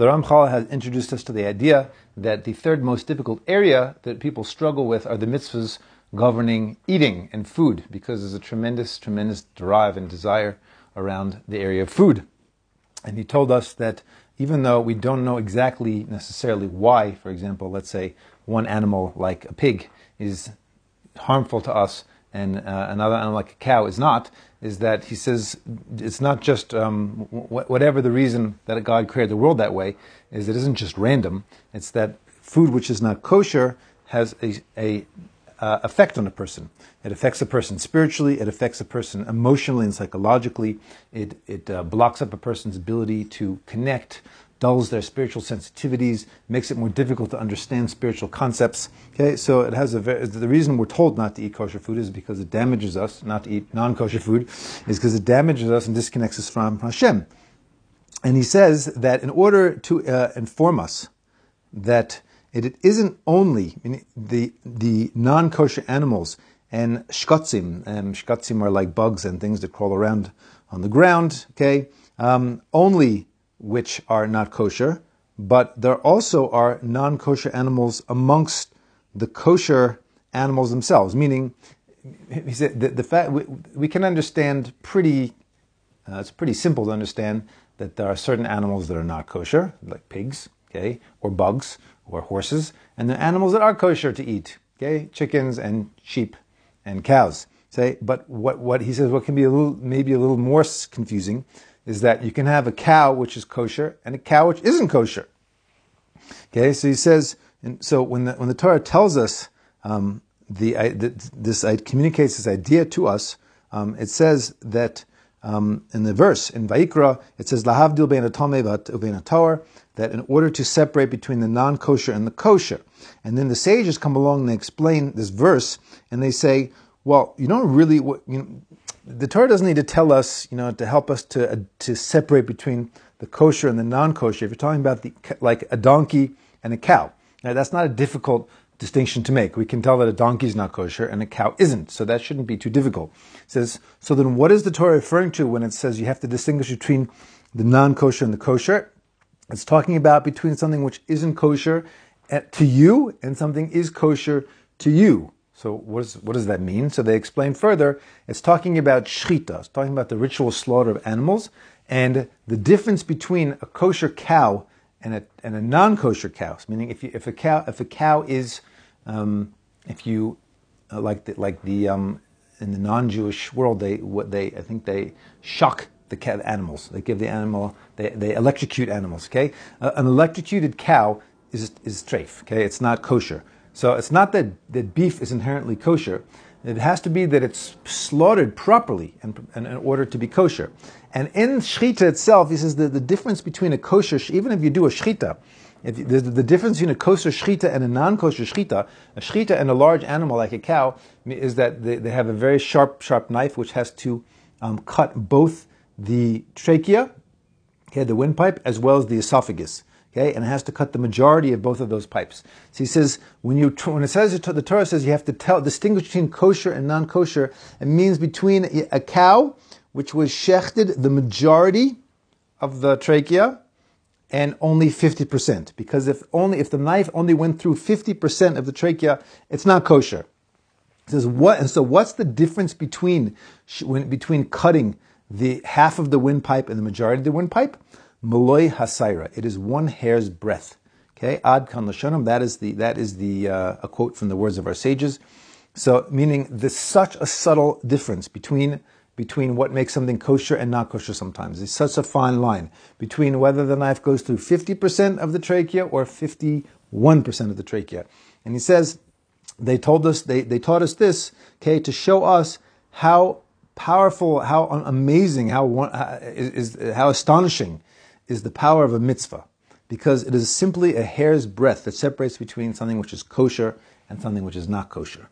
The Ramchal has introduced us to the idea that the third most difficult area that people struggle with are the mitzvahs governing eating and food, because there's a tremendous, tremendous drive and desire around the area of food. And he told us that even though we don't know exactly necessarily why, for example, let's say one animal like a pig is harmful to us and uh, another animal like a cow is not, is that he says it's not just um, wh- whatever the reason that God created the world that way, is it isn't just random. It's that food which is not kosher has a, a uh, effect on a person. It affects a person spiritually. It affects a person emotionally and psychologically. It it uh, blocks up a person's ability to connect, dulls their spiritual sensitivities, makes it more difficult to understand spiritual concepts. Okay, so it has a very, the reason we're told not to eat kosher food is because it damages us. Not to eat non-kosher food is because it damages us and disconnects us from Hashem. And he says that in order to uh, inform us that it isn't only the the non-kosher animals and shkotzim. Um, shkotzim are like bugs and things that crawl around on the ground. Okay, um, only which are not kosher, but there also are non-kosher animals amongst the kosher animals themselves. Meaning, he said the, the fact we, we, can understand pretty. Uh, it's pretty simple to understand that there are certain animals that are not kosher, like pigs, okay, or bugs or horses, and the animals that are kosher to eat, okay, chickens and sheep and cows. Say, but what, what he says, what can be a little, maybe a little more confusing, is that you can have a cow which is kosher and a cow which isn't kosher. Okay, so he says, and so when the when the Torah tells us um, the, the, this it communicates this idea to us, um, it says that um, in the verse in Vayikra it says lahavdil bein ubein that in order to separate between the non-kosher and the kosher. And then the sages come along and they explain this verse and they say, well, you don't really, you know, the Torah doesn't need to tell us, you know, to help us to, uh, to separate between the kosher and the non-kosher. If you're talking about the, like a donkey and a cow, now that's not a difficult distinction to make. We can tell that a donkey is not kosher and a cow isn't, so that shouldn't be too difficult. It says, so then what is the Torah referring to when it says you have to distinguish between the non-kosher and the kosher? It's talking about between something which isn't kosher to you and something is kosher to you. So what, is, what does that mean? So they explain further. It's talking about shchita. It's talking about the ritual slaughter of animals and the difference between a kosher cow and a, and a non-kosher cow. Meaning, if, you, if a cow if a cow is um, if you uh, like the, like the um, in the non-Jewish world, they what they I think they shock the cat animals. They give the animal, they, they electrocute animals, okay? Uh, an electrocuted cow is, is treif, okay? It's not kosher. So it's not that, that beef is inherently kosher. It has to be that it's slaughtered properly in, in, in order to be kosher. And in shchita itself, he says that the difference between a kosher, even if you do a shchita, if you, the, the, difference between a kosher shchita and a non-kosher shchita, a shchita and a large animal like a cow, is that they, they have a very sharp, sharp knife which has to um, cut both the trachea, okay, the windpipe, as well as the esophagus. Okay, and it has to cut the majority of both of those pipes. So he says when you when it says the Torah says you have to tell distinguish between kosher and non-kosher, it means between a cow which was shechted the majority of the trachea and only 50%. Because if only if the knife only went through 50% of the trachea, it's not kosher. It says what and so what's the difference between between cutting the half of the windpipe and the majority of the windpipe, Maloi Hasaira. It is one hair's breadth. Okay, Ad kan lashonim. That is the that is the uh, a quote from the words of our sages. So, meaning there's such a subtle difference between between what makes something kosher and not kosher. Sometimes it's such a fine line between whether the knife goes through 50% of the trachea or 51% of the trachea. And he says they told us they, they taught us this okay to show us how powerful, how amazing, how is, how astonishing is the power of a mitzvah, because it is simply a hair's breadth that separates between something which is kosher and something which is not kosher.